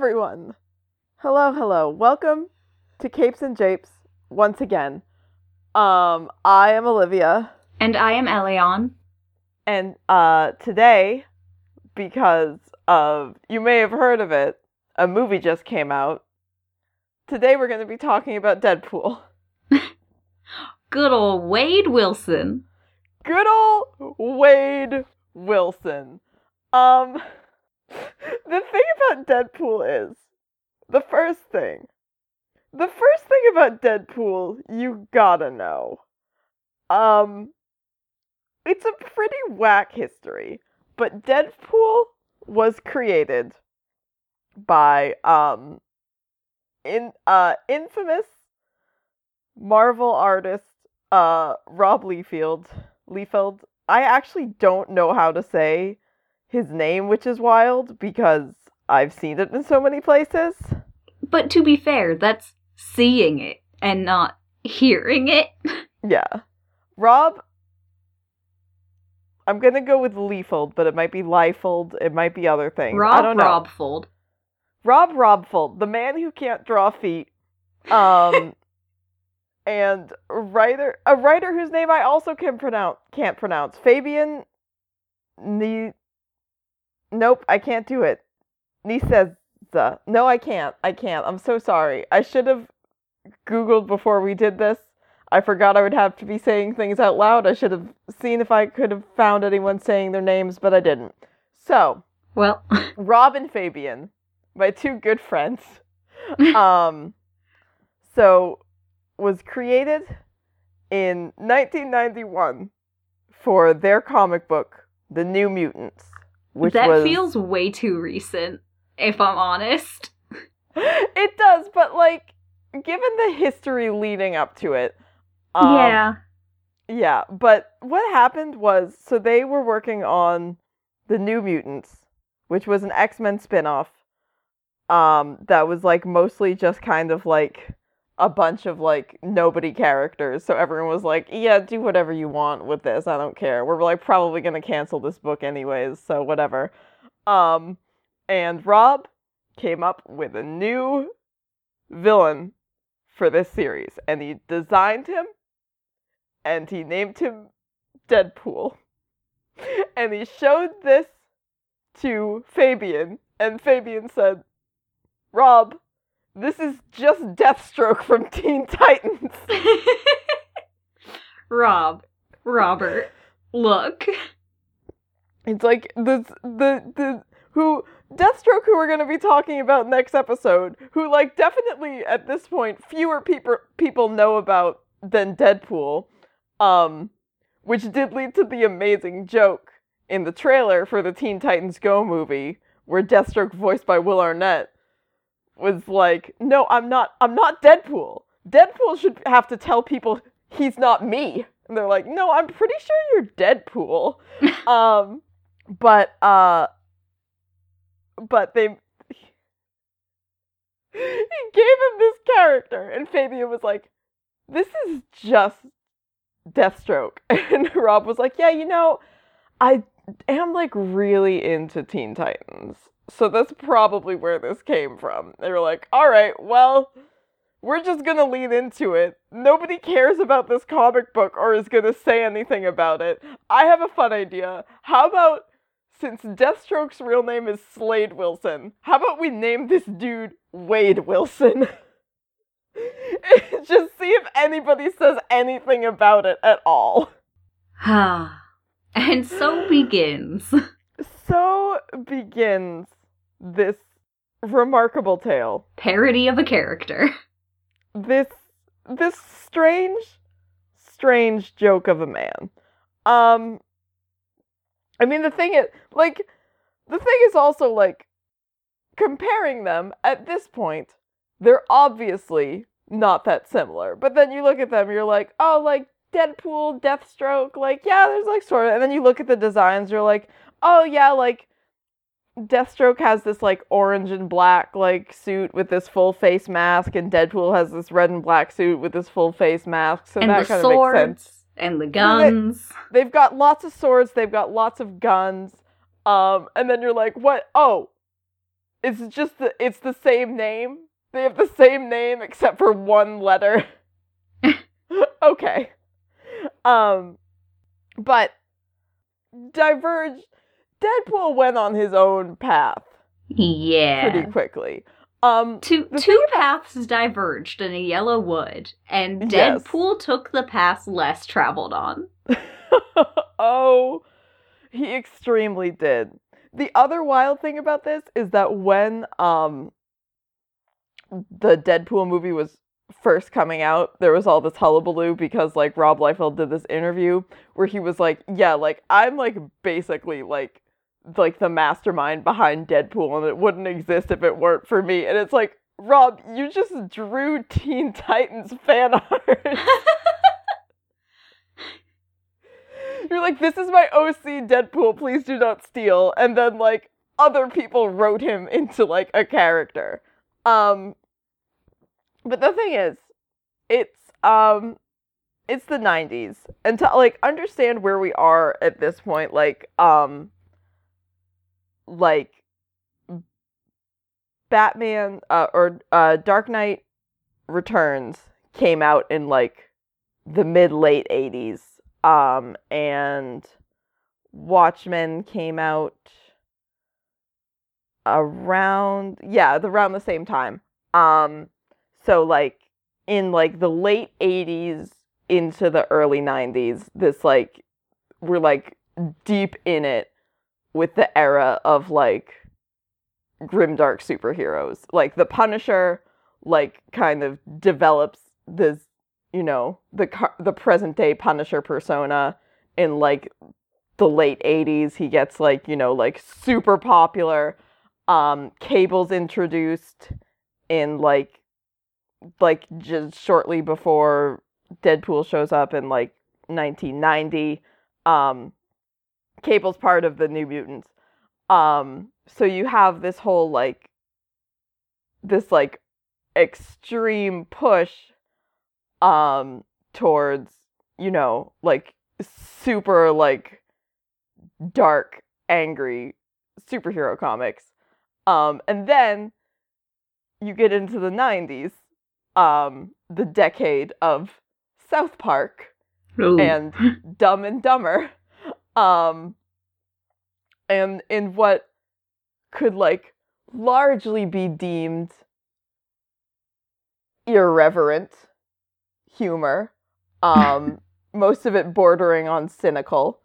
Hello, everyone. Hello, hello. Welcome to Capes and Japes once again. Um, I am Olivia, And I am Elion. and uh, today, because of you may have heard of it, a movie just came out. Today, we're going to be talking about Deadpool. Good old Wade Wilson. Good old Wade Wilson. Um, the thing about Deadpool is the first thing. The first thing about Deadpool you gotta know. Um, it's a pretty whack history, but Deadpool was created by um in uh infamous Marvel artist uh Rob Liefeld. Liefeld. I actually don't know how to say his name, which is wild because I've seen it in so many places. But to be fair, that's seeing it and not hearing it. Yeah. Rob I'm gonna go with Liefeld, but it might be Liefeld, it might be other things. Rob I don't know. Robfold. Rob Robfold, the man who can't draw feet. Um and a writer a writer whose name I also can pronounce can't pronounce. Fabian Nope, I can't do it. Niseza. No, I can't. I can't. I'm so sorry. I should have Googled before we did this. I forgot I would have to be saying things out loud. I should have seen if I could have found anyone saying their names, but I didn't. So, Well, Rob and Fabian, my two good friends, um, so was created in 1991 for their comic book, The New Mutants, which that was feels way too recent, if I'm honest. it does, but like given the history leading up to it, um, yeah. Yeah, but what happened was so they were working on the New Mutants, which was an X-Men spin-off um that was like mostly just kind of like a bunch of like nobody characters. So everyone was like, "Yeah, do whatever you want with this. I don't care. We're like probably going to cancel this book anyways, so whatever." Um and Rob came up with a new villain for this series and he designed him and he named him Deadpool. And he showed this to Fabian, and Fabian said, Rob, this is just Deathstroke from Teen Titans. Rob. Robert. Look. It's like the the the who Deathstroke who we're going to be talking about next episode, who like definitely at this point fewer people people know about than Deadpool. Um which did lead to the amazing joke in the trailer for the Teen Titans Go movie where Deathstroke voiced by Will Arnett was like, "No, I'm not I'm not Deadpool. Deadpool should have to tell people he's not me." And they're like, "No, I'm pretty sure you're Deadpool." um but uh but they he gave him this character and Fabian was like this is just Deathstroke and Rob was like yeah you know I am like really into Teen Titans so that's probably where this came from they were like all right well we're just gonna lean into it. Nobody cares about this comic book or is gonna say anything about it. I have a fun idea. How about since Deathstroke's real name is Slade Wilson, how about we name this dude Wade Wilson? just see if anybody says anything about it at all. Ah. and so begins. So begins this remarkable tale. Parody of a character. this this strange strange joke of a man um i mean the thing is like the thing is also like comparing them at this point they're obviously not that similar but then you look at them you're like oh like deadpool deathstroke like yeah there's like sort of and then you look at the designs you're like oh yeah like Deathstroke has this like orange and black like suit with this full face mask, and Deadpool has this red and black suit with this full face mask. So and that kind of makes sense. swords and the guns. They've got lots of swords. They've got lots of guns. Um, and then you're like, what? Oh, it's just the it's the same name. They have the same name except for one letter. okay. Um but Diverge Deadpool went on his own path Yeah. pretty quickly. Um Two two paths diverged in a yellow wood, and Yes. Deadpool took the path less traveled on. oh, he extremely did. The other wild thing about this is that when um the Deadpool movie was first coming out, there was all this hullabaloo because like Rob Liefeld did this interview where he was like, "Yeah, like I'm like basically like like the mastermind behind Deadpool and it wouldn't exist if it weren't for me." And it's like, "Rob, you just drew Teen Titans fan art." You're like, this is my OC Deadpool, please do not steal. And then like other people wrote him into like a character. Um but the thing is, it's um it's the 90s. And to like understand where we are at this point, like um like Batman uh, or uh Dark Knight Returns came out in like the mid late 80s um and Watchmen came out around yeah, the, around the same time. Um so like in like the late 80s into the early 90s, this like we're like deep in it with the era of like grimdark superheroes. Like the Punisher like kind of develops this you know the car- the present day Punisher persona in like the late 80s he gets like you know like super popular. Um cable's introduced in like like just shortly before Deadpool shows up in like 1990 um cable's part of the new mutants. Um so you have this whole like this like extreme push um towards you know like super like dark angry superhero comics. Um and then you get into the 90s um the decade of South Park Ooh. and Dumb and Dumber um and in what could like largely be deemed irreverent humor um most of it bordering on cynical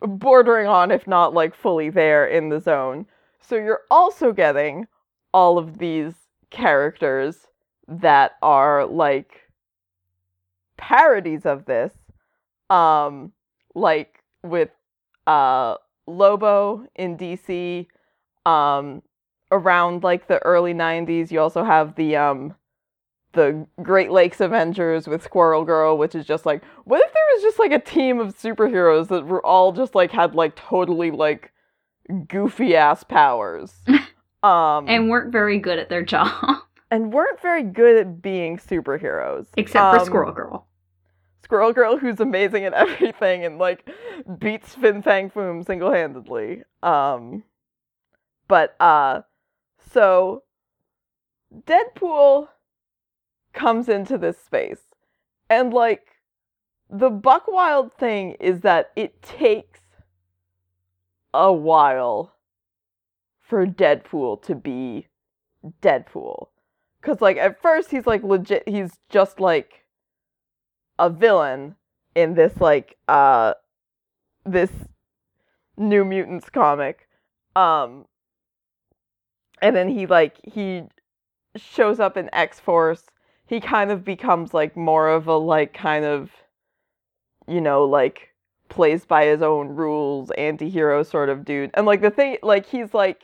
bordering on if not like fully there in the zone. So you're also getting all of these characters that are like parodies of this um like with uh Lobo in DC um around like the early 90s you also have the um the Great Lakes Avengers with Squirrel Girl which is just like what if there was just like a team of superheroes that were all just like had like totally like goofy ass powers? Um and weren't very good at their job, and weren't very good at being superheroes. Except for Um, Squirrel Girl. Squirrel Girl, who's amazing at everything and like beats Fin Fang Foom single handedly. Um, but uh, so Deadpool comes into this space, and like the Buckwild thing is that it takes a while for Deadpool to be Deadpool. Cause like at first he's like legit he's just like a villain in this like uh this New Mutants comic. Um and then he like he shows up in X-Force. He kind of becomes like more of a like kind of you know like plays by his own rules anti-hero sort of dude. And like the thing like he's like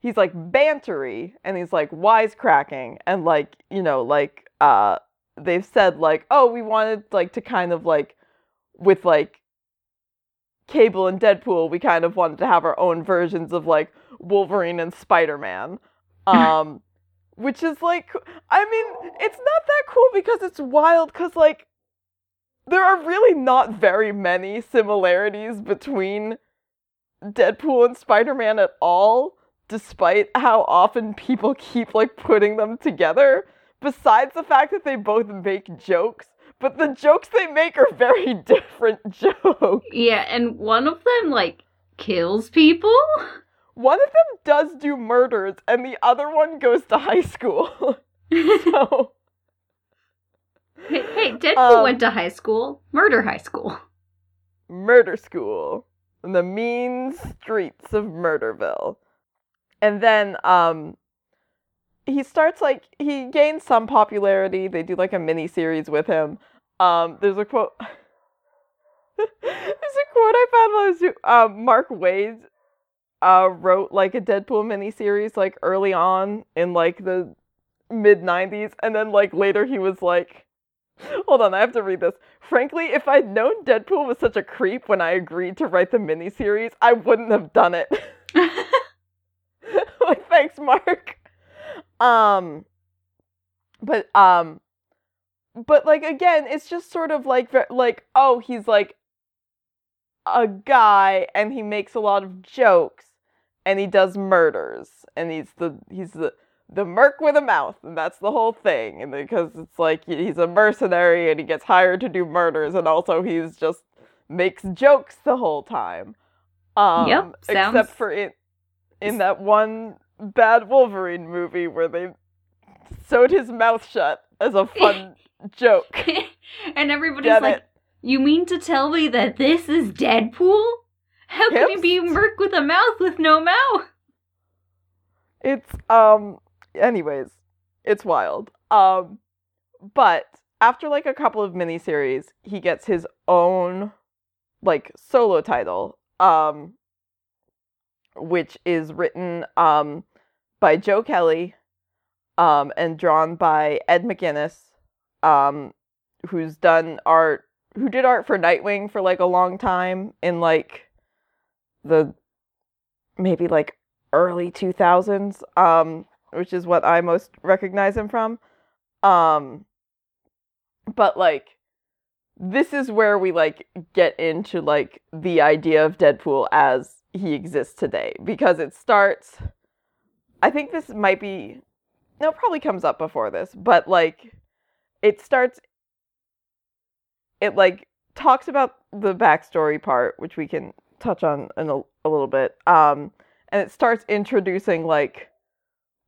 he's like bantery and he's like wisecracking and like you know like uh they've said like oh we wanted like to kind of like with like cable and deadpool we kind of wanted to have our own versions of like wolverine and spider-man. Um which is like i mean it's not that cool because it's wild because like there are really not very many similarities between deadpool and spider-man at all despite how often people keep like putting them together, besides the fact that they both make jokes, but the jokes they make are very different jokes. Yeah, and one of them like kills people. One of them does do murders, and the other one goes to high school. so, hey, hey, Deadpool Um, went to high school, murder high school. murder school in the mean streets of Murderville. And then um he starts like he gains some popularity. They do like a mini series with him. Um there's a quote There's a quote I found while I was do- um Mark Waid uh wrote like a Deadpool mini series like early on in like the mid 90s and then like later he was like Hold on, I have to read this. Frankly, if I'd known Deadpool was such a creep when I agreed to write the miniseries, I wouldn't have done it. like, thanks, Mark. Um, but um, but like again, it's just sort of like like oh, he's like a guy and he makes a lot of jokes and he does murders and he's the he's the the merc with a mouth and that's the whole thing and because it's like he's a mercenary and he gets hired to do murders and also he's just makes jokes the whole time. Um Yep, sounds- except for in in that one bad wolverine movie where they sewed his mouth shut as a fun joke and everybody's Get like, it? "You mean to tell me that this is Deadpool? How can he Yep. be merc with a mouth with no mouth?" it's um anyways it's wild um but after like a couple of miniseries he gets his own like solo title um which is written um by joe kelly um and drawn by ed mcguinness um who's done art who did art for nightwing for like a long time in like the maybe like early 2000s um which is what I most recognize him from. Um but like this is where we like get into like the idea of Deadpool as he exists today because it starts I think this might be no it probably comes up before this but like it starts it like talks about the backstory part which we can touch on in a, a little bit um and it starts introducing like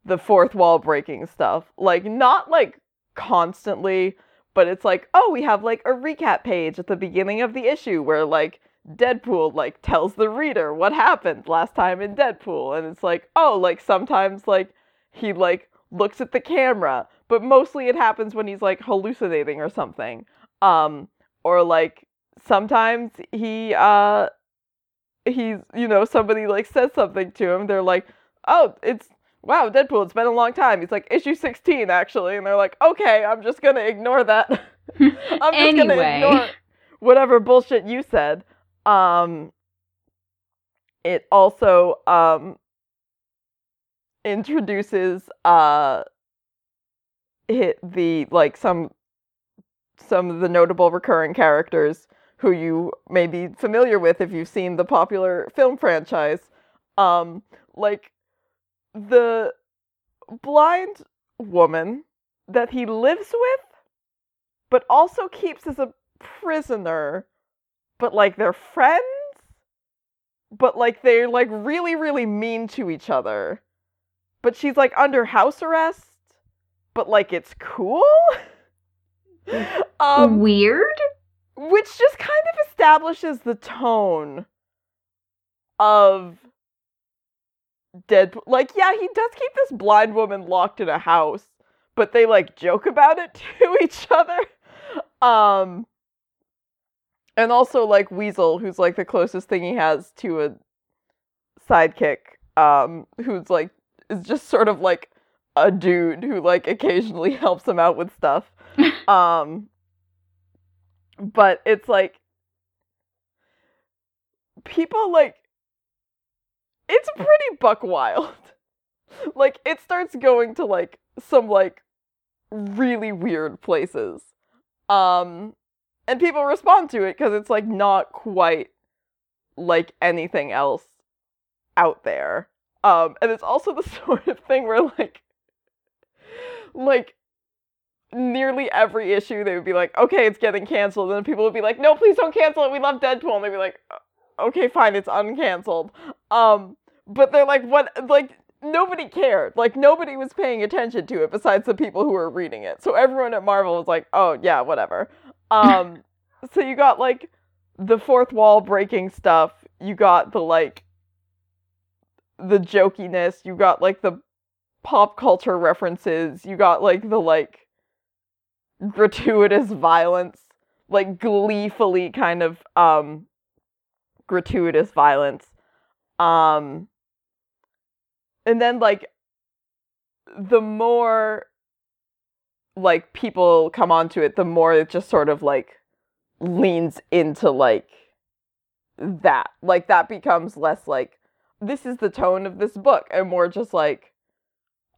the fourth wall breaking stuff. Like not like constantly but it's like oh we have like a recap page at the beginning of the issue where like deadpool like tells the reader what happened last time in deadpool and it's like oh like sometimes like he like looks at the camera but mostly it happens when he's like hallucinating or something. Um or like sometimes he uh he's you know somebody like says something to him they're like oh it's wow deadpool it's been a long time. He's like issue 16 actually and they're like okay i'm just gonna ignore that. I'm just gonna ignore whatever bullshit you said um it also um introduces uh the like some some of the notable recurring characters who you may be familiar with if you've seen the popular film franchise. Um, like the blind woman that he lives with, but also keeps as a prisoner, but like they're friends, but like they're like really, really mean to each other. But she's like under house arrest, but like it's cool. um, Weird. which just kind of establishes the tone of Deadpool. Like, yeah, he does keep this blind woman locked in a house, but they like joke about it to each other. Um, and also like Weasel, who's like the closest thing he has to a sidekick, um, who's like is just sort of like a dude who like occasionally helps him out with stuff. um but it's like people like it's pretty buck wild like it starts going to like some like really weird places um and people respond to it because it's like not quite like anything else out there Um, and it's also the sort of thing where like, like nearly every issue they would be like, okay, it's getting canceled, and then people would be like, no, please don't cancel it. We love Deadpool, and they'd be like, okay, fine, it's uncanceled. Um, but they're like, what? Like nobody cared. Like nobody was paying attention to it besides the people who were reading it. So everyone at Marvel was like, oh yeah, whatever. Um, so you got like the fourth wall breaking stuff. You got the like the jokiness. You got like the pop culture references. You got like the like gratuitous violence, like gleefully kind of um gratuitous violence. Um and then like the more like people come onto it, the more it just sort of like leans into like that. Like that becomes less like this is the tone of this book and more just like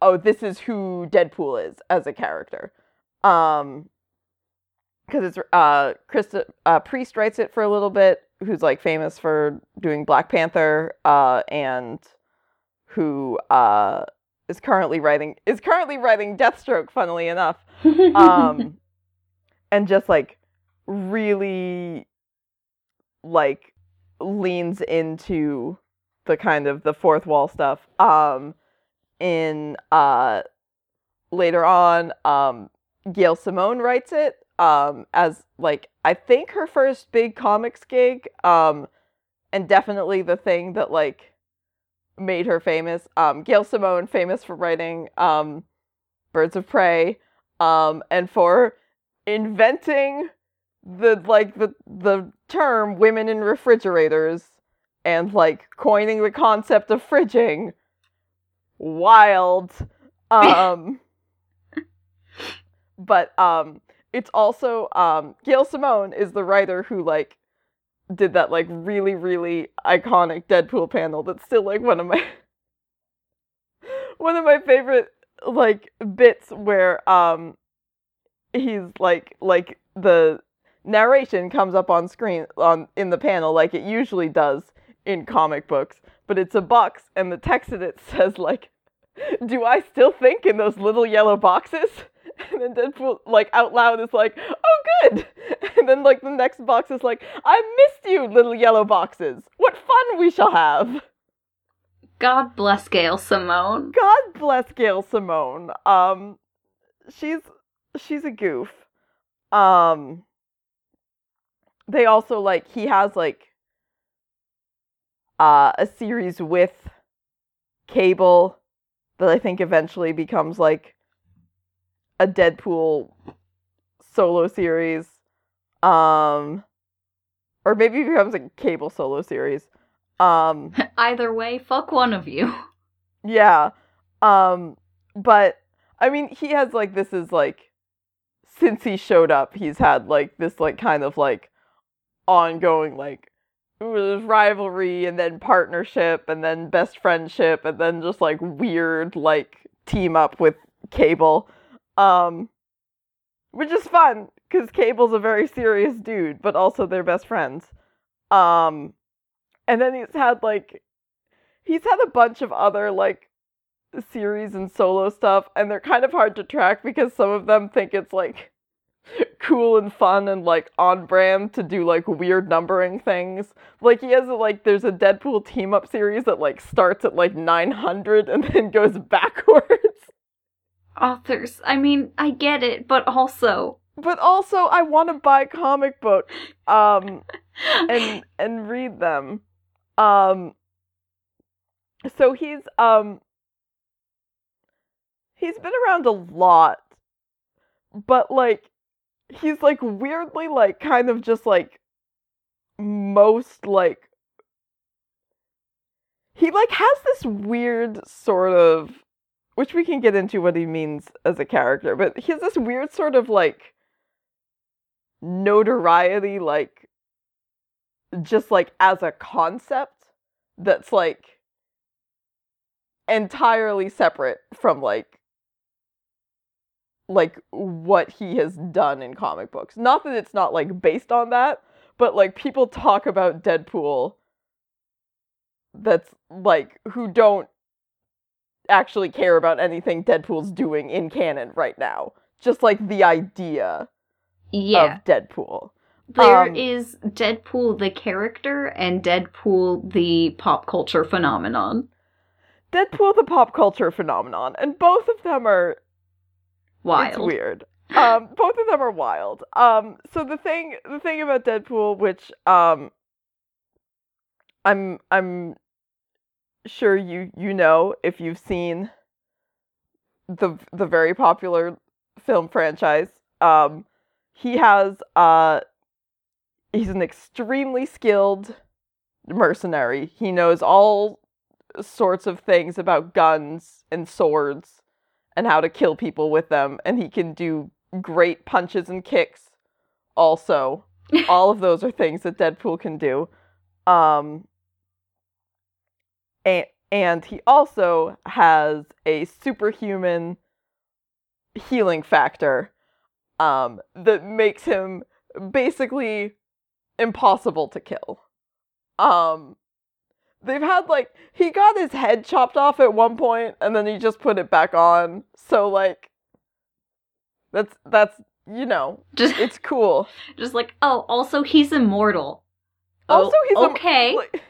oh, this is who Deadpool is as a character. Um because it's uh Krista uh, Priest writes it for a little bit, who's like famous for doing Black Panther, uh, and who uh is currently writing is currently writing Deathstroke, funnily enough. Um and just like really like leans into the kind of the fourth wall stuff. Um in uh later on, um Gail Simone writes it um as like I think her first big comics gig um and definitely the thing that like made her famous. Um Gail Simone famous for writing um Birds of Prey um and for inventing the like the the term women in refrigerators and like coining the concept of fridging wild um but um it's also um Gail Simone is the writer who like did that like really really iconic Deadpool panel that's still like one of my one of my favorite like bits where um he's like like the narration comes up on screen on in the panel like it usually does in comic books but it's a box and the text in it says like do I still think in those little yellow boxes and then Deadpool like out loud is like, "Oh, good," and then like the next box is like, "I missed you, little yellow boxes. What fun we shall have." God bless Gail Simone. God bless Gail Simone. Um, she's she's a goof. Um, they also like he has like uh a series with Cable that I think eventually becomes like a Deadpool solo series. Um or maybe it becomes a cable solo series. Um Either way, fuck one of you. yeah. Um but I mean he has like this is like since he showed up, he's had like this like kind of like ongoing like rivalry and then partnership and then best friendship and then just like weird like team up with Cable. Um, which is fun because Cable's a very serious dude, but also they're best friends. Um, and then he's had like he's had a bunch of other like series and solo stuff, and they're kind of hard to track because some of them think it's like cool and fun and like on brand to do like weird numbering things. Like he has a, like there's a Deadpool team up series that like starts at like 900 and then goes backwards authors. I mean, I get it, but also but also I want to buy comic books um and and read them. Um so he's um he's been around a lot. But like he's like weirdly like kind of just like most like he like has this weird sort of which we can get into what he means as a character, but he has this weird sort of like notoriety, like just like as a concept that's like entirely separate from like like what he has done in comic books. Not that it's not like based on that, but like people talk about Deadpool that's like who don't actually care about anything Deadpool's doing in canon right now. Just like the idea Yeah. of Deadpool. There um, is Deadpool the character and Deadpool the pop culture phenomenon. Deadpool the pop culture phenomenon, and both of them are it's Wild. weird. Um, both of them are wild. Um, so the thing, the thing about Deadpool, which um, I'm I'm sure you you know if you've seen the the very popular film franchise. Um, he has uh, he's an extremely skilled mercenary. He knows all sorts of things about guns and swords and how to kill people with them, and he can do great punches and kicks. Also, all of those are things that Deadpool can do. Um, and and he also has a superhuman healing factor um, that makes him basically impossible to kill. Um, they've had like he got his head chopped off at one point and then he just put it back on. So like that's that's you know, Just it's cool. just like, oh, also he's immortal. Also Oh, he's okay. like,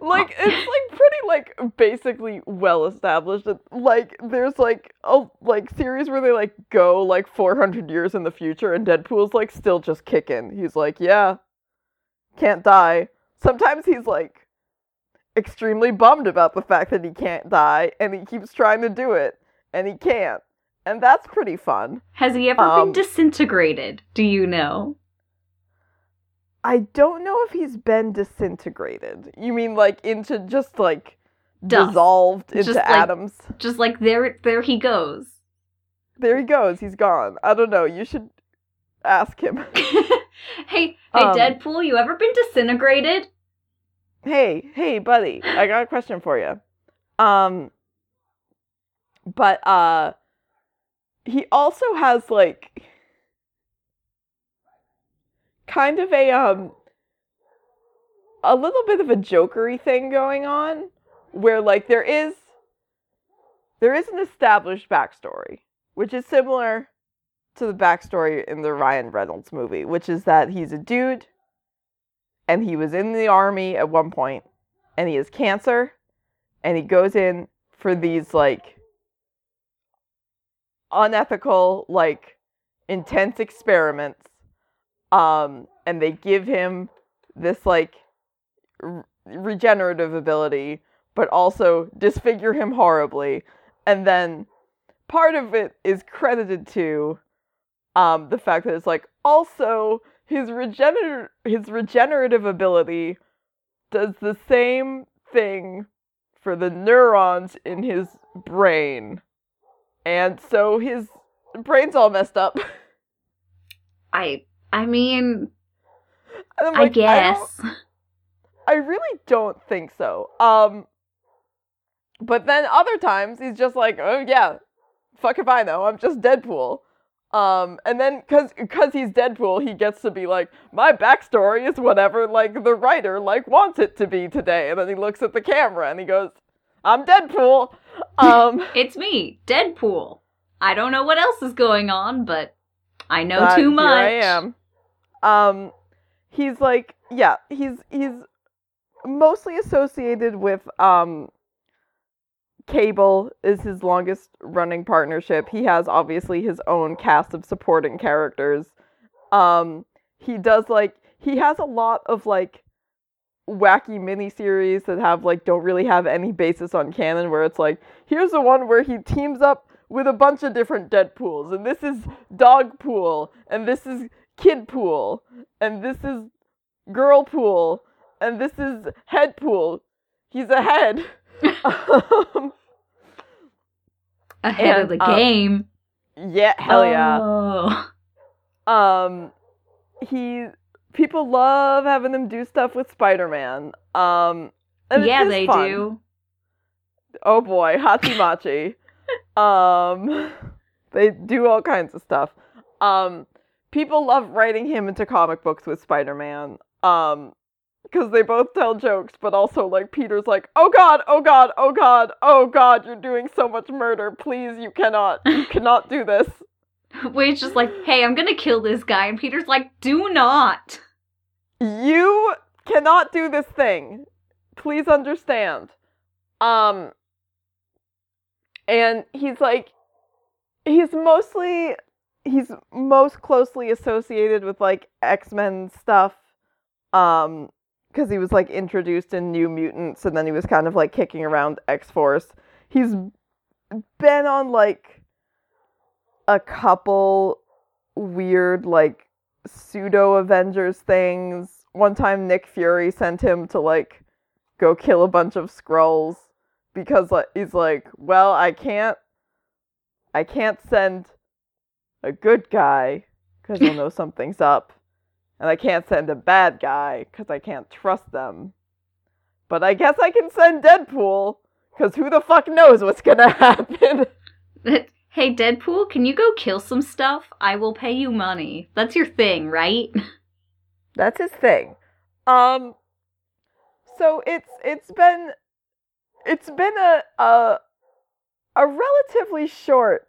like it's like pretty like basically well established that like there's like a like series where they like go like 400 years in the future and Deadpool's like still just kicking. He's like, "Yeah. Can't die." Sometimes he's like extremely bummed about the fact that he can't die and he keeps trying to do it and he can't. And that's pretty fun. Has he ever Um, been disintegrated? Do you know? I don't know if he's been disintegrated. You mean like into just like Dust. dissolved into Just like- atoms? Just like there there he goes. There he goes. He's gone. I don't know. You should ask him. hey, hey Um, Deadpool, you ever been disintegrated? hey, hey, buddy. I got a question for you. Um, but uh, he also has like kind of a um a little bit of a jokery thing going on where like there is there is an established backstory which is similar to the backstory in the Ryan Reynolds movie which is that he's a dude and he was in the army at one point and he has cancer and he goes in for these like unethical like intense experiments um and they give him this like r- regenerative ability but also disfigure him horribly. And then part of it is credited to um the fact that it's like also his regener- his regenerative ability does the same thing for the neurons in his brain. And so his brain's all messed up. I I mean, I'm I guess. I really don't think so. Um, but then other times he's just like, oh yeah, fuck if I know, I'm just Deadpool. Um, and then cause, cause he's Deadpool, he gets to be like, my backstory is whatever like the writer like wants it to be today. And then he looks at the camera and he goes, I'm Deadpool. Um, It's me, Deadpool. I don't know what else is going on, but I know too much. Here I am. Um, he's like, yeah, he's he's mostly associated with um. Cable is his longest running partnership. He has obviously his own cast of supporting characters. Um, he does like he has a lot of like wacky miniseries that have like don't really have any basis on canon where it's like here's the one where he teams up with a bunch of different Deadpools and this is Dog Pool and this is Kid Pool and this is Girl Pool and this is Head Pool. He's a head. um, Ahead of the um, game. yeah, hell yeah. Oh. Um, he people love having them do stuff with Spider-Man. Um, and yeah, they fun. do. Oh boy, Hachimachi. um, they do all kinds of stuff. Um, people love writing him into comic books with Spider-Man. Um, because they both tell jokes, but also like Peter's like, "Oh God, oh God, oh God, oh God, you're doing so much murder. Please, you cannot, you cannot do this." Wade's just like, hey, I'm gonna kill this guy. And Peter's like, do not. You cannot do this thing. Please understand. Um, and he's like, he's mostly, he's most closely associated with like X Men stuff. Um, because he was like introduced in New Mutants, and then he was kind of like kicking around X Force. He's been on like a couple weird like pseudo Avengers things. One time Nick Fury sent him to like go kill a bunch of Skrulls because like he's like, "Well, I can't I can't send a good guy cuz he'll know something's up, and I can't send a bad guy cuz I can't trust them. But I guess I can send Deadpool cuz who the fuck knows what's to happen." hey, Deadpool, can you go kill some stuff? I will pay you money. That's your thing, right? That's his thing. Um so it's it's been it's been a a a relatively short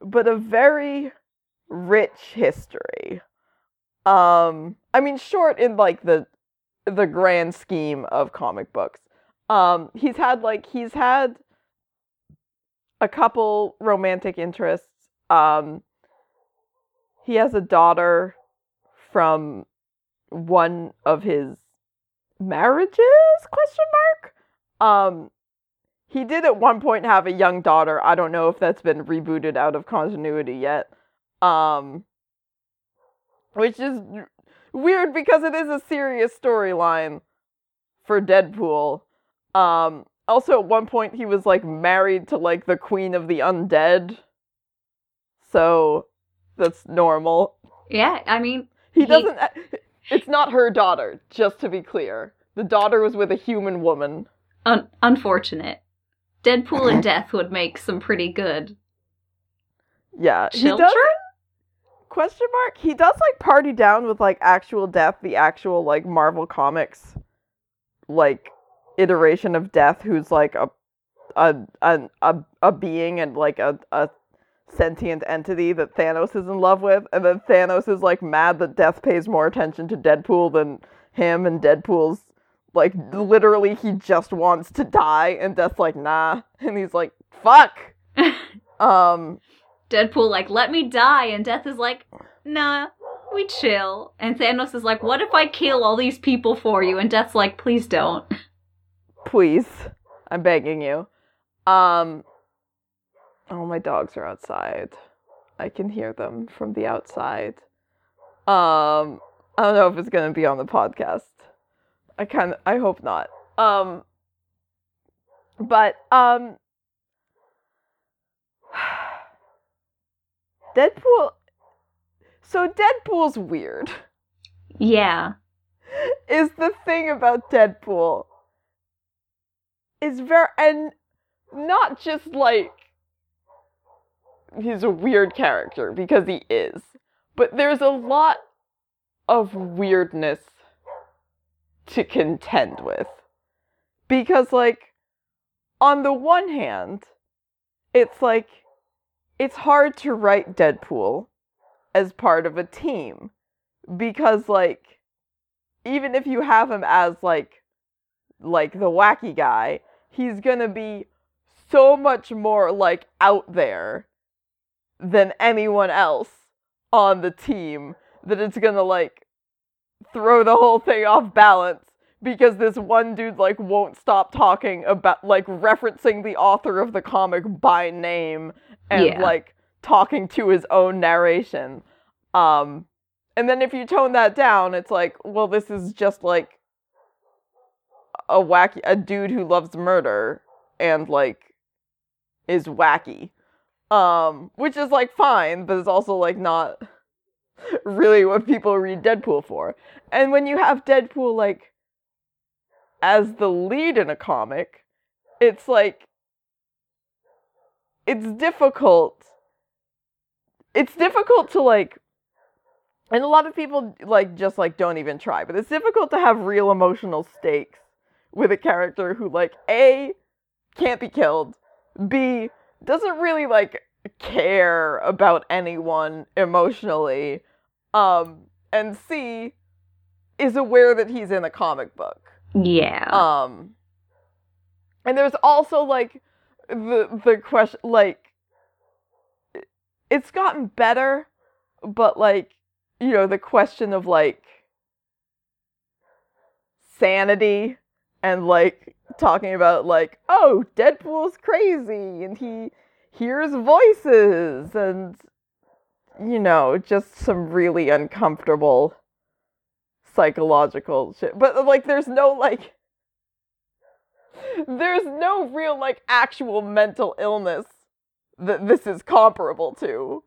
but a very rich history. Um I mean short in like the the grand scheme of comic books. Um he's had like he's had a couple romantic interests. Um, he has a daughter from one of his marriages? Question mark. Um, he did at one point have a young daughter. I don't know if that's been rebooted out of continuity yet. Um, which is weird because it is a serious storyline for Deadpool. Um, also at one point he was like married to like the queen of the undead. So that's normal. Yeah i mean he, he doesn't it's not her daughter just to be clear. The daughter was with a human woman. Un- unfortunate. Deadpool and death would make some pretty good yeah children question mark he does like party down with like actual death the actual like marvel comics like iteration of death who's like a a a a, a being and like a, a sentient entity that Thanos is in love with, and then Thanos is like mad that Death pays more attention to Deadpool than him, and Deadpool's like literally he just wants to die, and Death's like nah, and he's like fuck. um, Deadpool like let me die, and Death is like nah, we chill, and Thanos is like what if I kill all these people for you, and Death's like please don't. Please. I'm begging you. Um Oh, my dogs are outside. I can hear them from the outside. Um I don't know if it's going to be on the podcast. I kind of I hope not. Um but um Deadpool So Deadpool's weird. Yeah. Is the thing about Deadpool is very and not just like he's a weird character because he is, but there's a lot of weirdness to contend with. Because like on the one hand, it's like it's hard to write Deadpool as part of a team because like even if you have him as like like the wacky guy, he's gonna be so much more like out there than anyone else on the team that it's gonna like throw the whole thing off balance because this one dude like won't stop talking about like referencing the author of the comic by name and yeah. like talking to his own narration um and then if you tone that down it's like well this is just like a wacky a dude who loves murder and like is wacky. Um, which is like fine, but it's also like not really what people read Deadpool for. And when you have Deadpool like as the lead in a comic, it's like it's difficult. It's difficult to like and a lot of people like just like don't even try, but it's difficult to have real emotional stakes with a character who like A can't be killed, B doesn't really like care about anyone emotionally, um, and C is aware that he's in a comic book. Yeah. Um and there's also like the the question like it's gotten better, but like you know, the question of like sanity and like talking about like, oh, Deadpool's crazy and he hears voices and you know, just some really uncomfortable psychological shit. But like there's no like there's no real like actual mental illness that this is comparable to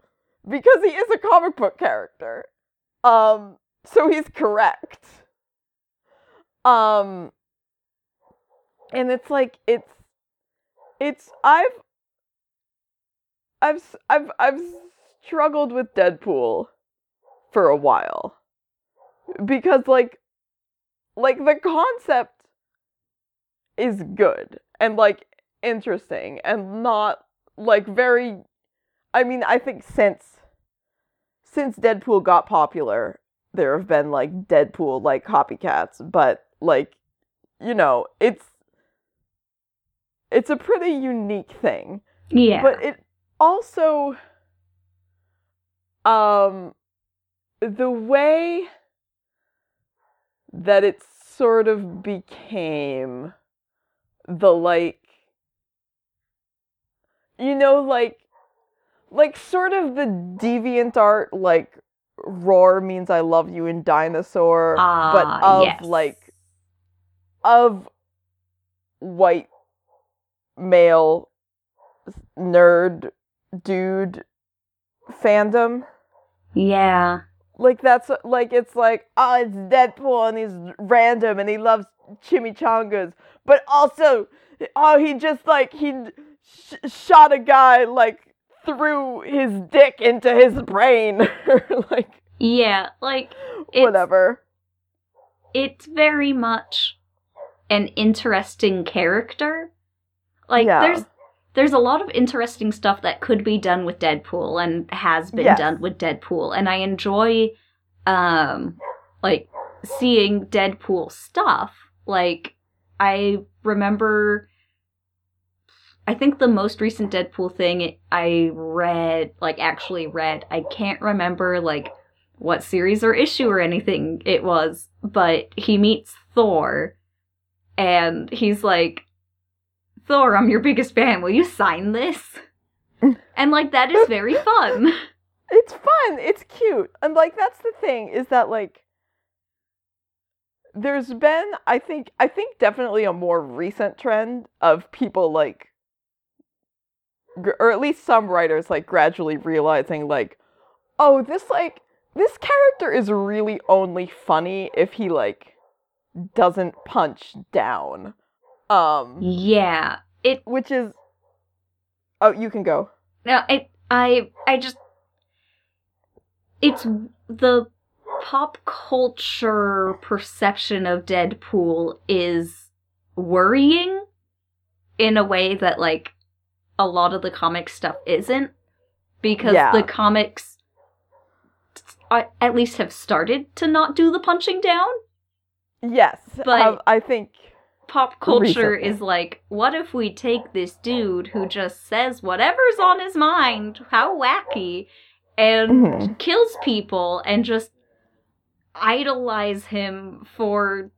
because he is a comic book character. Um so he's correct. Um and it's like it's it's I've I've I've I've struggled with Deadpool for a while because like like the concept is good and like interesting and not like very I mean I think since since Deadpool got popular there have been like Deadpool like copycats but like you know it's it's a pretty unique thing yeah. but it also um the way that it sort of became the like you know like like sort of the deviant art like roar means i love you in dinosaur but Ah, of yes. like of white male nerd dude fandom yeah. Like that's like it's like oh it's Deadpool and he's random and he loves chimichangas, but also oh he just like he sh- shot a guy like through his dick into his brain like Yeah. Like whatever. It's very much an interesting character. Like Yeah. there's there's a lot of interesting stuff that could be done with Deadpool and has been Yes. done with Deadpool and I enjoy um like seeing Deadpool stuff. Like I remember I think the most recent Deadpool thing I read, like actually read, I can't remember like what series or issue or anything it was, but he meets Thor and he's like, Thor, I'm your biggest fan. Will you sign this? and like that is very fun. It's fun. It's cute. And like that's the thing is that like there's been I think I think definitely a more recent trend of people like or at least some writers like gradually realizing like oh this like this character is really only funny if he like doesn't punch down. Um yeah. It which is Oh, you can go. No, I, I, I just. It's the pop culture perception of Deadpool is worrying in a way that, like, a lot of the comic stuff isn't. Because Yeah. the comics, at least, have started to not do the punching down. Yes. But- have- I think Pop culture Recently. is like, what if we take this dude who just says whatever's on his mind, how wacky, and Mhm. kills people and just idolize him for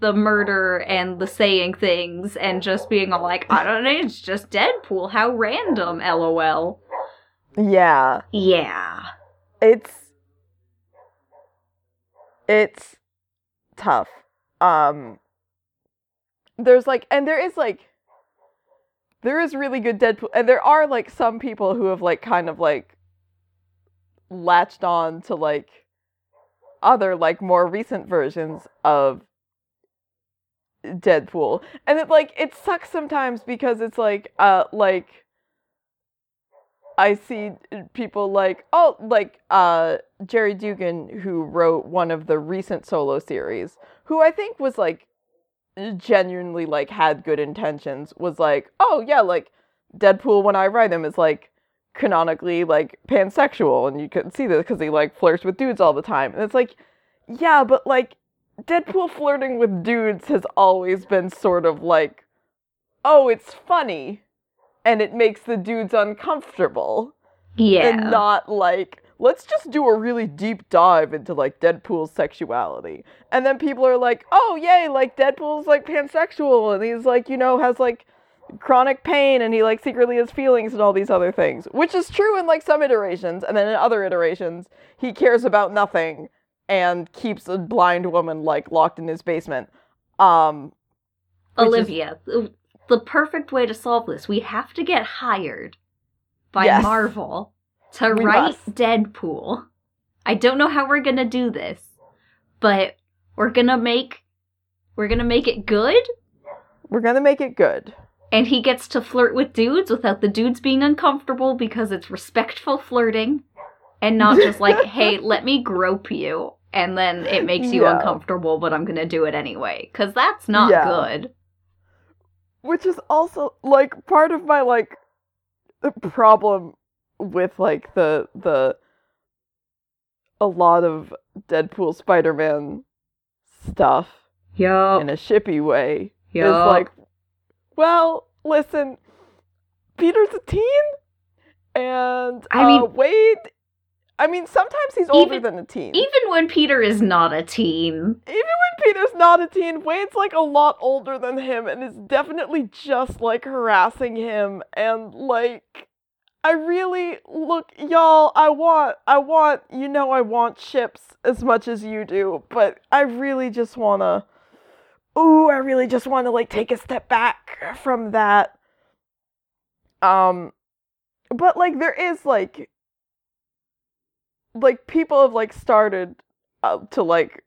the murder and the saying things and just being all like, I don't know, it's just Deadpool. How random, lol. yeah. Yeah. it's it's tough um there's like and there is like there is really good deadpool and there are like some people who have like kind of like latched on to like other like more recent versions of deadpool. And it like it sucks sometimes because it's like uh like I see people like oh like uh Gerry Duggan who wrote one of the recent solo series who I think was like genuinely like had good intentions was like oh yeah like Deadpool when I write him is like canonically like pansexual and you can see this because he like flirts with dudes all the time and it's like yeah but like Deadpool flirting with dudes has always been sort of like oh it's funny and it makes the dudes uncomfortable Yeah. and not like let's just do a really deep dive into like Deadpool's sexuality. And then people are like, "Oh, yay, like Deadpool's like pansexual and he's like, you know, has like chronic pain and he like secretly has feelings and all these other things." Which is true in like some iterations, and then in other iterations, he cares about nothing and keeps a blind woman like locked in his basement. Um is- Olivia, the, the perfect way to solve this, we have to get hired by Yes. Marvel to We write must. Deadpool. I don't know how we're gonna do this, but we're gonna make we're gonna make it good, we're to make it good. and he gets to flirt with dudes without the dudes being uncomfortable because it's respectful flirting, and not just like, "Hey, let me grope you." And then it makes you Yeah. uncomfortable, but I'm gonna do it anyway. Cause that's not Yeah. good. which is also like part of my like problem with like the the a lot of Deadpool Spider-Man stuff Yeah. in a shippy way is Yo. like well listen Peter's a teen and I uh, mean- Wade I mean sometimes he's older Even- than a teen Even when Peter is not a teen. even when Peter's not a teen, Wade's like a lot older than him and is definitely just like harassing him and like I really look y'all, I want I want you know I want ships as much as you do, but I really just wanna Ooh, I really just wanna like take a step back from that. Um but like there is like like people have like started uh, to like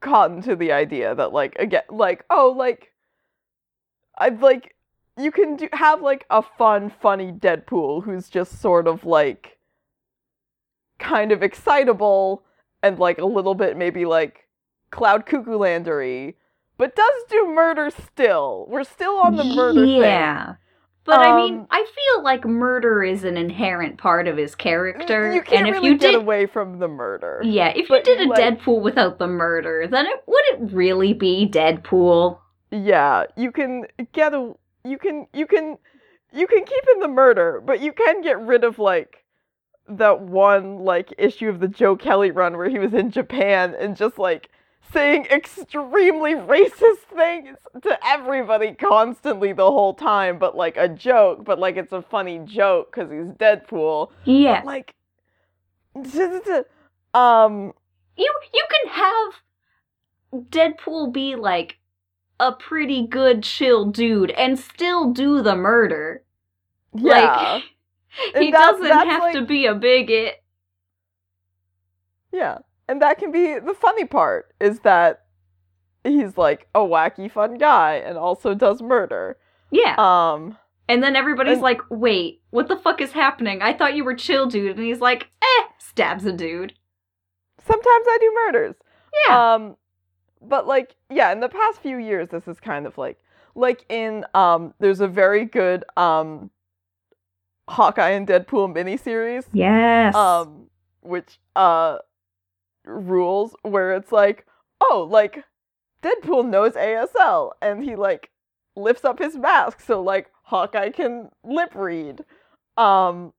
cotton to the idea that like again like oh like I've like you can do have like a fun funny Deadpool who's just sort of like kind of excitable and like a little bit maybe like cloud cuckoo landery but does do murder still we're still on the murder thing Yeah. But I mean, Um, I feel like murder is an inherent part of his character. you can't and if really you get did away from the murder Yeah, if but, you did a like- Deadpool without the murder, then it would it really be Deadpool? Yeah, you can get a you can you can you can keep in the murder, but you can get rid of like that one like issue of the Joe Kelly run where he was in Japan and just like saying extremely racist things to everybody constantly the whole time, but like a joke, but like it's a funny joke cuz he's Deadpool. Yeah. But, like um You you can have Deadpool be like a pretty good chill dude and still do the murder. yeah. Like he doesn't that's, have to be a bigot. Yeah. And that can be the funny part is that he's like a wacky fun guy and also does murder. Yeah. Um and then everybody's and- like, "Wait, what the fuck is happening? I thought you were chill dude." And he's like, "Eh," stabs a dude. sometimes I do murders. Yeah. Um but like yeah, in the past few years this is kind of like like in um there's a very good um Hawkeye and Deadpool miniseries yes. um which uh rules where it's like oh like deadpool knows asl and he like lifts up his mask so like hawkeye can lip read um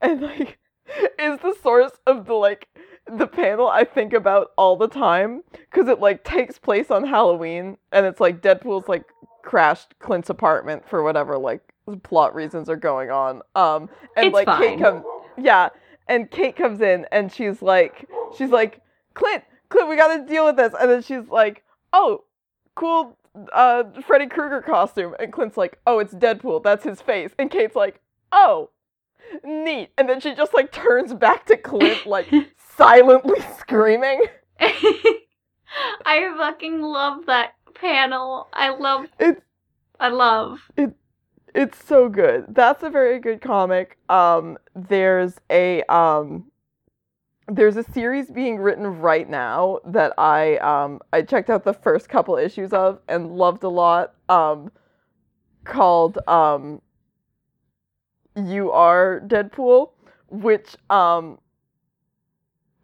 and like is the source of the like the panel i think about all the time because it like takes place on halloween and it's like deadpool's like crashed clint's apartment for whatever like plot reasons are going on um and It's like fine. kate comes yeah and Kate comes in and she's like, she's like, Clint, Clint, we gotta deal with this. And then she's like, oh, cool, uh, Freddy Krueger costume. And Clint's like, oh, it's Deadpool. That's his face. And Kate's like, oh, neat. And then she just like turns back to Clint, like silently screaming. I fucking love that panel. I love it. I love. It. It's so good. That's a very good comic. Um, there's a um, there's a series being written right now that I um I checked out the first couple issues of and loved a lot. Um, called um, You Are Deadpool, which um,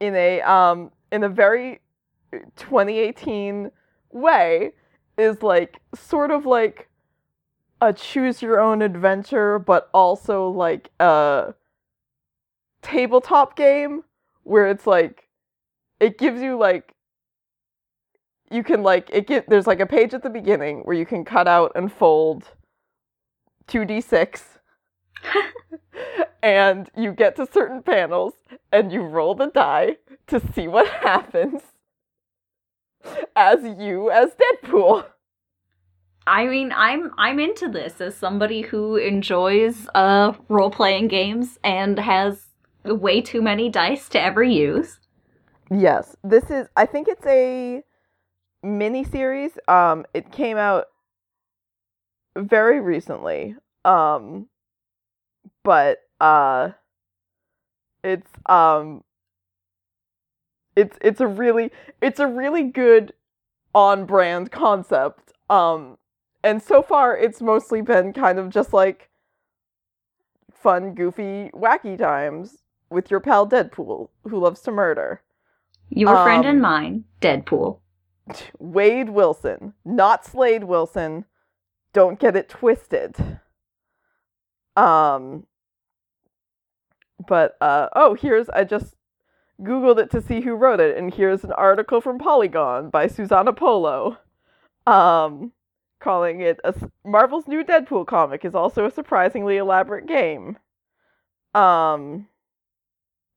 in a um in a very 2018 way is like sort of like a choose your own adventure, but also like a tabletop game where it's like it gives you like you can like it get there's like a page at the beginning where you can cut out and fold 2d6 and you get to certain panels and you roll the die to see what happens as you as Deadpool. I mean, I'm I'm into this as somebody who enjoys uh role playing games and has way too many dice to ever use. Yes, this is. I think it's a mini series. Um, it came out very recently. Um, but uh, it's um, it's it's a really it's a really good on brand concept. Um, and so far it's mostly been kind of just like fun, goofy, wacky times with your pal Deadpool, who loves to murder. Your friend Um, and mine, Deadpool. Wade Wilson, not Slade Wilson. Don't get it twisted. Um but uh oh, here's I just googled it to see who wrote it and here's an article from Polygon by Susana Polo. Um calling it a, Marvel's new Deadpool comic is also a surprisingly elaborate game. Um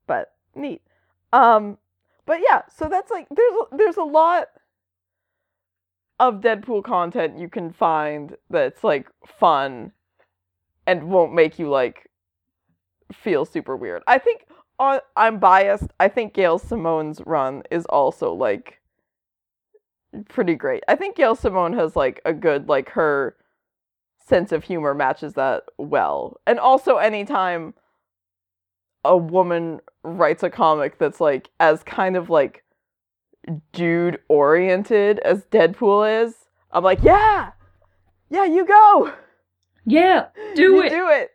but neat. Um but yeah, so that's like there's there's a lot of Deadpool content you can find that's like fun and won't make you like feel super weird. I think on I'm biased. I think Gail Simone's run is also like pretty great. I think Gail Simone has like a good like her sense of humor matches that well. And also anytime a woman writes a comic that's like as kind of like dude oriented as Deadpool is, I'm like, yeah, yeah, you go, Yeah, do you it. do it,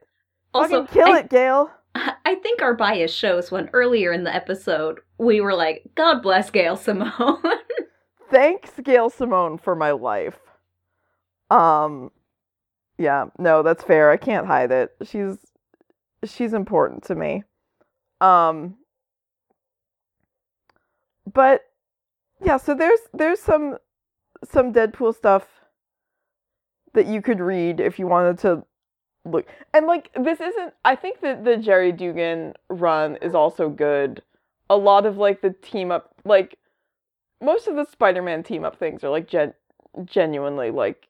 Also, fucking kill I, it, Gail. I think our bias shows when earlier in the episode we were like, God bless Gail Simone. Thanks, Gail Simone, for my life. Um, yeah, no, that's fair. I can't hide it. She's she's important to me. Um, but yeah, so there's there's some some Deadpool stuff that you could read if you wanted to look. And like this isn't I think that the Gerry Duggan run is also good. A lot of like the team up like most of the Spider-Man team up things are like gen- genuinely like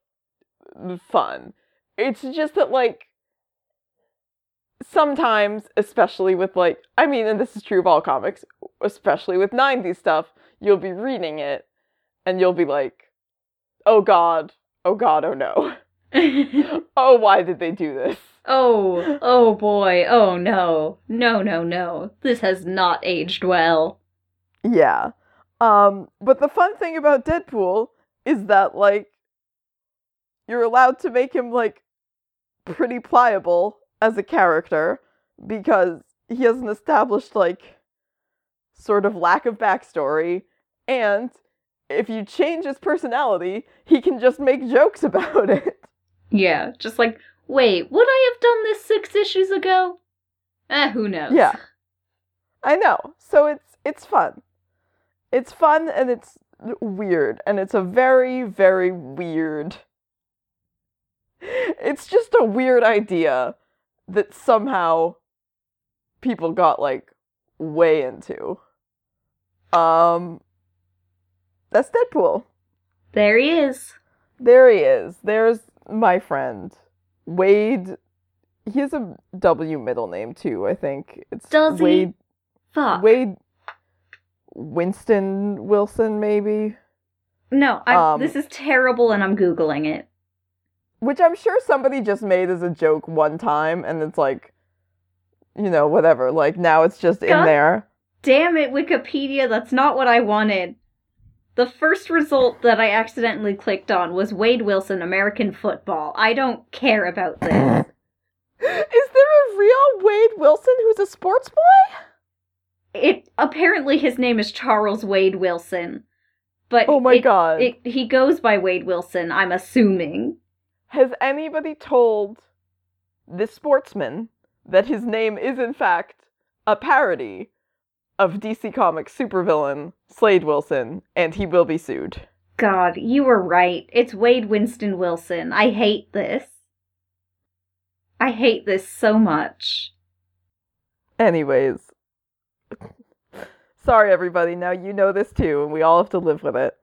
fun. It's just that like sometimes, especially with like I mean, and this is true of all comics, especially with 90s stuff, you'll be reading it and you'll be like, "Oh god. Oh god, oh no. oh, why did they do this?" oh, oh boy, oh no. No, no, no. This has not aged well. Yeah. Um, but the fun thing about Deadpool is that like you're allowed to make him like pretty pliable as a character because he has an established like sort of lack of backstory and if you change his personality, he can just make jokes about it. Yeah, just like, wait, would I have done this six issues ago? Eh, who knows? Yeah. I know. So it's it's fun. It's fun and it's weird and it's a very very weird It's just a weird idea that somehow people got like way into. Um That's Deadpool. There he is. There he is. There's my friend. Wade he has a W middle name too, I think. It's Does he? Wade Fuck. Wade Winston Wilson, maybe. No, I, Um, this is terrible and I'm Googling it. which I'm sure somebody just made as a joke one time, and it's like, you know, whatever. Like now it's just in there. Damn it, Wikipedia, that's not what I wanted. The first result that I accidentally clicked on was Wade Wilson, American football. I don't care about this. Is there a real Wade Wilson who's a sports boy? it apparently his name is Charles Wade Wilson, but Oh my it- god. it, he goes by Wade Wilson. I'm assuming. Has anybody told this sportsman that his name is in fact a parody of DC Comics supervillain Slade Wilson and he will be sued? God, you were right. It's Wade Winston Wilson. I hate this. I hate this so much. Anyways. Sorry everybody, now you know this too and we all have to live with it.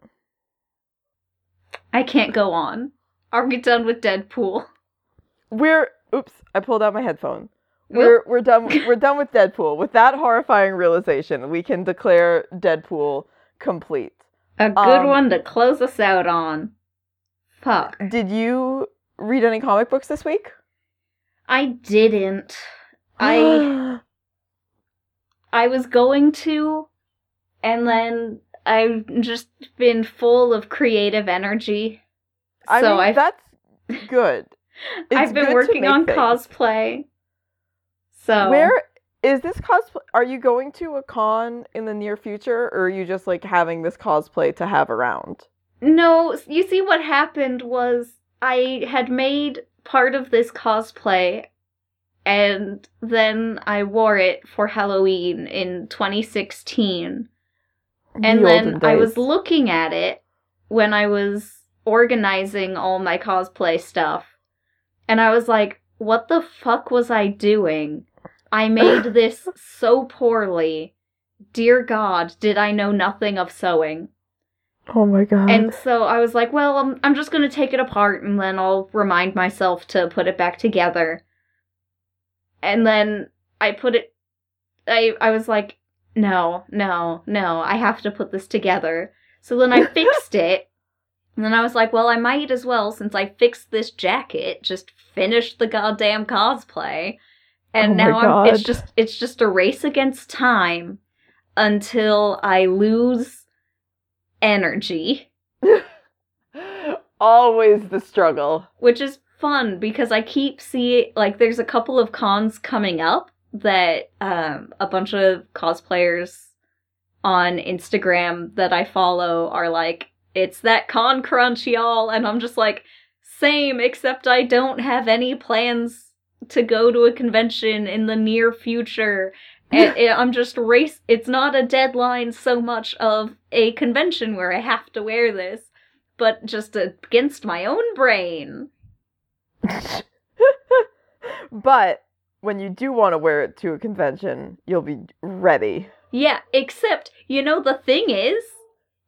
I can't go on. Are we done with Deadpool? We're oops, I pulled out my headphone. We're we're done we're done with Deadpool. With that horrifying realization, we can declare Deadpool complete. A good Um, one to close us out on. Fuck. Did you read any comic books this week? I didn't. I I was going to, and then I've just been full of creative energy. I so mean, I've, that's good. I've been working on things. cosplay. So Where is this cosplay? Are you going to a con in the near future, or are you just like having this cosplay to have around? No, you see what happened was I had made part of this cosplay and then I wore it for Halloween in 2016. And The then I was looking at it when I was organizing all my cosplay stuff. And I was like, what the fuck was I doing? I made this so poorly. Dear God, did I know nothing of sewing? Oh my god. And so I was like, well, I'm, I'm just going to take it apart and then I'll remind myself to put it back together. And then I put it, I, I was like, no, no, no, I have to put this together. So then I fixed it. And then I was like, well, I might as well, since I fixed this jacket, just finish the goddamn cosplay. And Oh now I'm, it's just, it's just a race against time until I lose energy, Always the struggle. which is fun because I keep seeing like there's a couple of cons coming up that um a bunch of cosplayers on Instagram that I follow are like it's that con crunch y'all. And I'm just like same except I don't have any plans to go to a convention in the near future and it, I'm just race. It's not a deadline so much of a convention where I have to wear this, but just against my own brain. but when you do want to wear it to a convention, you'll be ready. Yeah, except you know the thing is,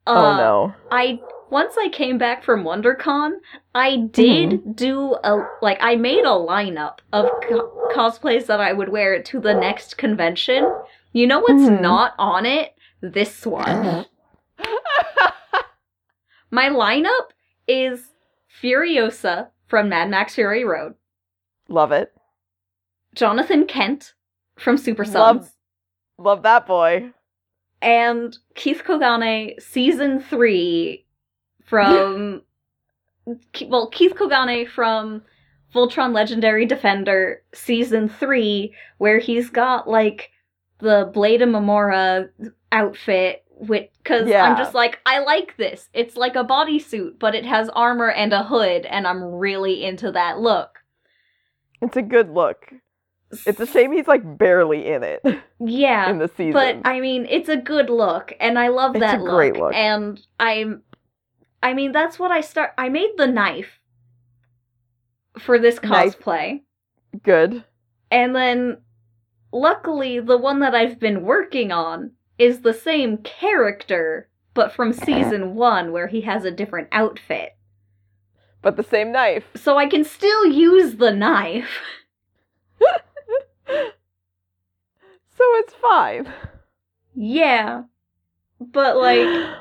uh, oh no. I once I came back from WonderCon, I did do a like I made a lineup of co- cosplays that I would wear to the next convention. You know what's Mhm. not on it? This one. My lineup is Furiosa from Mad Max Fury Road, Love it. Jonathan Kent from Super Love- Love that boy. And Keith Kogane season 3 from well, Keith Kogane from Voltron Legendary Defender season 3 where he's got like the Blade of Marmora outfit with cuz Yeah. I'm just like I like this. It's like a bodysuit but it has armor and a hood and I'm really into that look. It's a good look. It's a shame he's like barely in it Yeah. in the season. But I mean, it's a good look, and I love It's that a great look. And I'm, I mean, that's what I start. I made the knife for this Knife. cosplay, good. and then luckily, the one that I've been working on is the same character, but from season one, where he has a different outfit. But the same knife. So I can still use the knife. So it's fine. Yeah. But like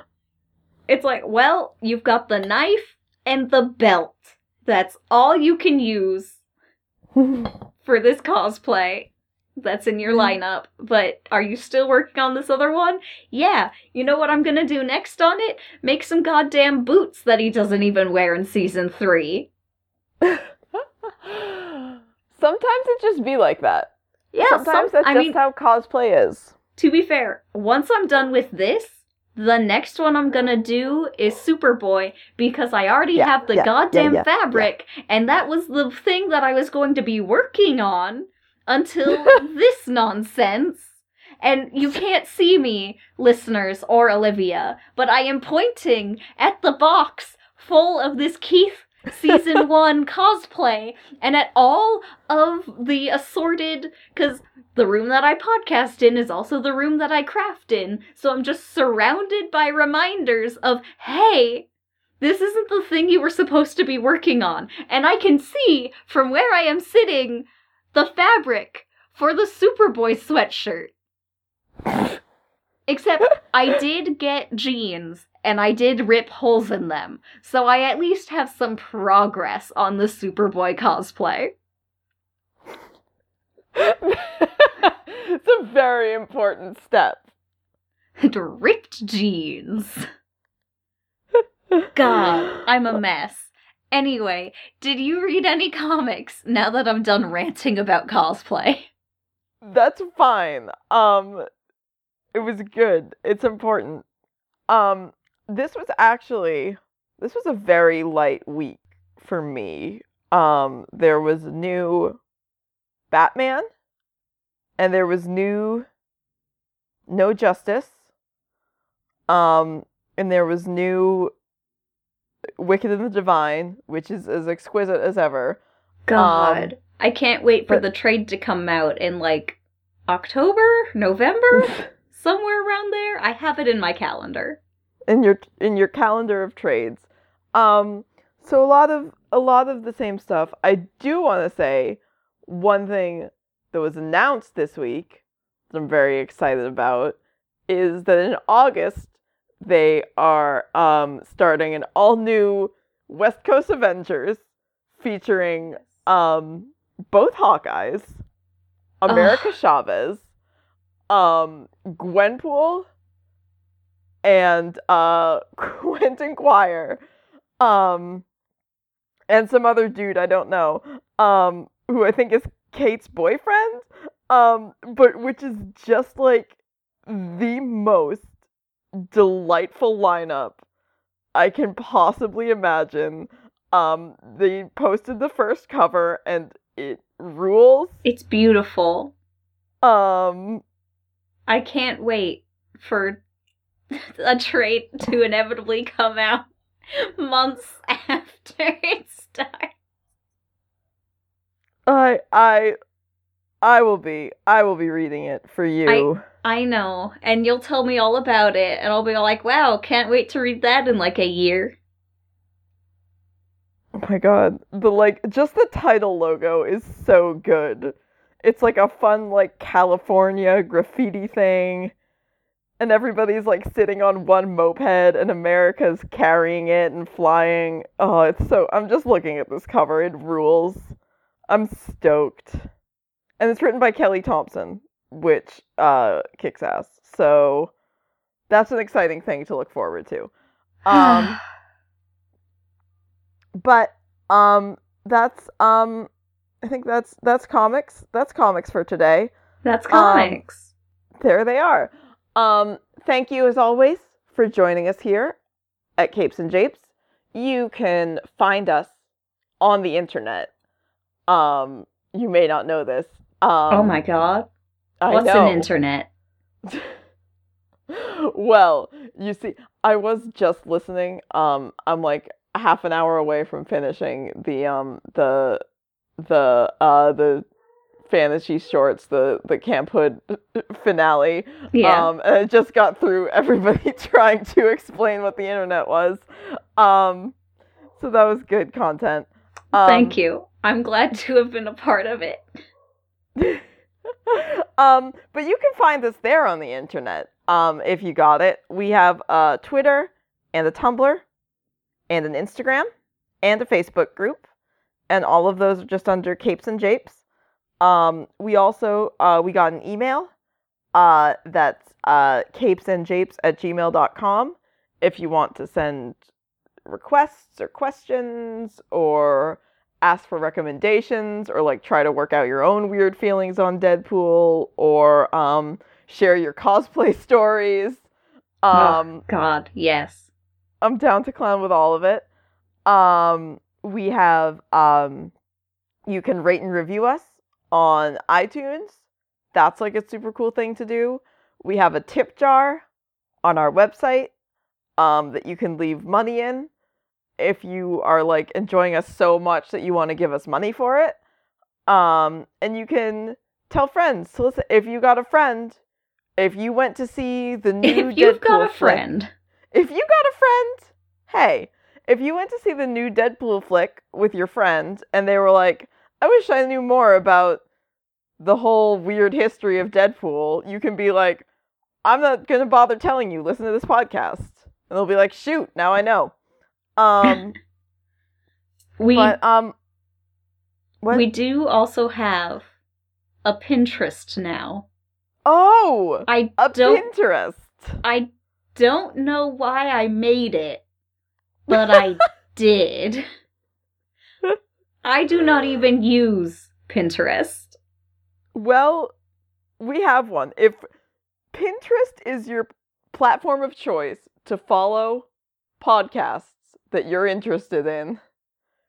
it's like, well, you've got the knife and the belt. That's all you can use for this cosplay that's in your mm-hmm. lineup. But are you still working on this other one? Yeah. You know what I'm gonna do next on it? Make some goddamn boots that he doesn't even wear in season three. Sometimes it just be like that. Yeah, Sometimes some- that's I just mean, how cosplay is. to be fair, once I'm done with this, the next one I'm gonna do is Superboy because I already Yeah, have the yeah, yeah, goddamn yeah, fabric, and that was the thing that I was going to be working on until this nonsense. And you can't see me, listeners or Olivia, but I am pointing at the box full of this Keith season one cosplay and at all of the assorted because the room that I podcast in is also the room that I craft in. So I'm just surrounded by reminders of, hey, this isn't the thing you were supposed to be working on. And I can see from where I am sitting the fabric for the Superboy sweatshirt. Except I did get jeans and I did rip holes in them. So I at least have some progress on the Superboy cosplay. it's a very important step. ripped jeans. God, I'm a mess. Anyway, did you read any comics now that I'm done ranting about cosplay? That's fine. Um it was good. It's important. Um this was actually this was a very light week for me. Um there was new Batman and there was new No Justice. Um and there was new Wicked and the Divine, which is as exquisite as ever. God, I can't wait for but- the trade to come out in like October, November, somewhere around there. I have it in my calendar. In your in your calendar of trades. Um, so a lot of a lot of the same stuff. I do want to say one thing that was announced this week that I'm very excited about is that in August they are um, starting an all new West Coast Avengers featuring um, both Hawkeyes, America Chavez, um, Gwenpool, and uh, Quentin Quire, um, and some other dude I don't know, um, who I think is Kate's boyfriend, um, but which is just like the most delightful lineup I can possibly imagine. Um, they posted the first cover and it rules. It's beautiful. Um, I can't wait for a trade to inevitably come out months after it starts. I I I will be I will be reading it for you. I know, and you'll tell me all about it, and I'll be like, wow, can't wait to read that in like a year. Oh my god, the like just the title logo is so good. It's like a fun like California graffiti thing. And everybody's like sitting on one moped and America's carrying it and flying. Oh, it's so I'm just looking at this cover. It rules. I'm stoked. And it's written by Kelly Thompson, which uh kicks ass. So that's an exciting thing to look forward to. Um but um that's um I think that's that's comics. That's comics for today. That's um, comics. There they are. Um thank you as always for joining us here at Capes and Japes. You can find us on the internet. Um you may not know this. Um oh my god. I What's know. an internet? well, you see, I was just listening. Um, I'm like half an hour away from finishing the um the the uh the fantasy shorts, the the Camp Hood finale. Yeah. Um, and I just got through everybody trying to explain what the internet was. Um, so that was good content. Um, Thank you. I'm glad to have been a part of it. um, but you can find us there on the internet. Um, if you got it, we have a Twitter and a Tumblr and an Instagram and a Facebook group. and all of those are just under Capes and Japes. Um, we also uh, we got an email uh, that's uh, capesandjapes at gmail.com if you want to send requests or questions or ask for recommendations or like try to work out your own weird feelings on Deadpool or um, share your cosplay stories. Um, oh, God, yes. I'm down to clown with all of it. Um, we have um, you can rate and review us on iTunes. That's like a super cool thing to do. We have a tip jar on our website um, that you can leave money in if you are like enjoying us so much that you want to give us money for it. Um, and you can tell friends to listen. If you got a friend, if you went to see the new If you've Deadpool got a flick- friend, if you got a friend, hey, if you went to see the new Deadpool flick with your friend and they were like, I wish I knew more about the whole weird history of Deadpool, you can be like, I'm not gonna bother telling you, listen to this podcast. And they'll be like, shoot, now I know. Um we but um what we do also have a Pinterest now. Oh I a don't Pinterest. I don't know why I made it, but I did. I do not even use Pinterest. Well, we have one. If Pinterest is your platform of choice to follow podcasts that you're interested in,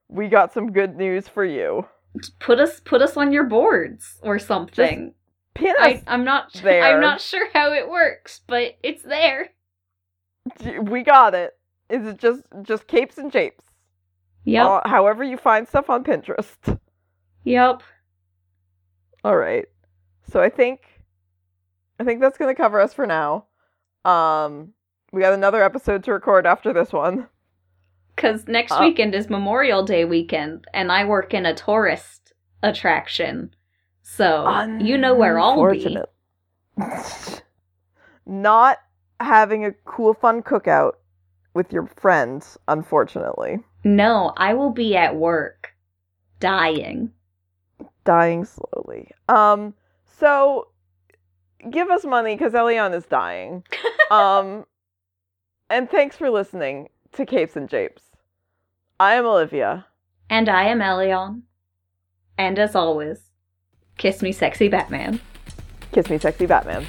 we got some good news for you. Put us put us on your boards or something. Pin us. I, I'm not there. I'm not sure how it works, but it's there. we got it. Is it just just capes and japes? Yep. Uh, however you find stuff on Pinterest. Yep. All right. So I think I think that's going to cover us for now. Um we got another episode to record after this one. Cuz next Uh, weekend is Memorial Day weekend and I work in a tourist attraction. So, you know where I'll be. Not having a cool fun cookout with your friends, unfortunately. No, I will be at work dying. Dying slowly. Um so give us money cuz Elion is dying. um and thanks for listening to Capes and Japes. I am Olivia. And I am Elion. And as always, kiss me sexy Batman. Kiss me sexy Batman.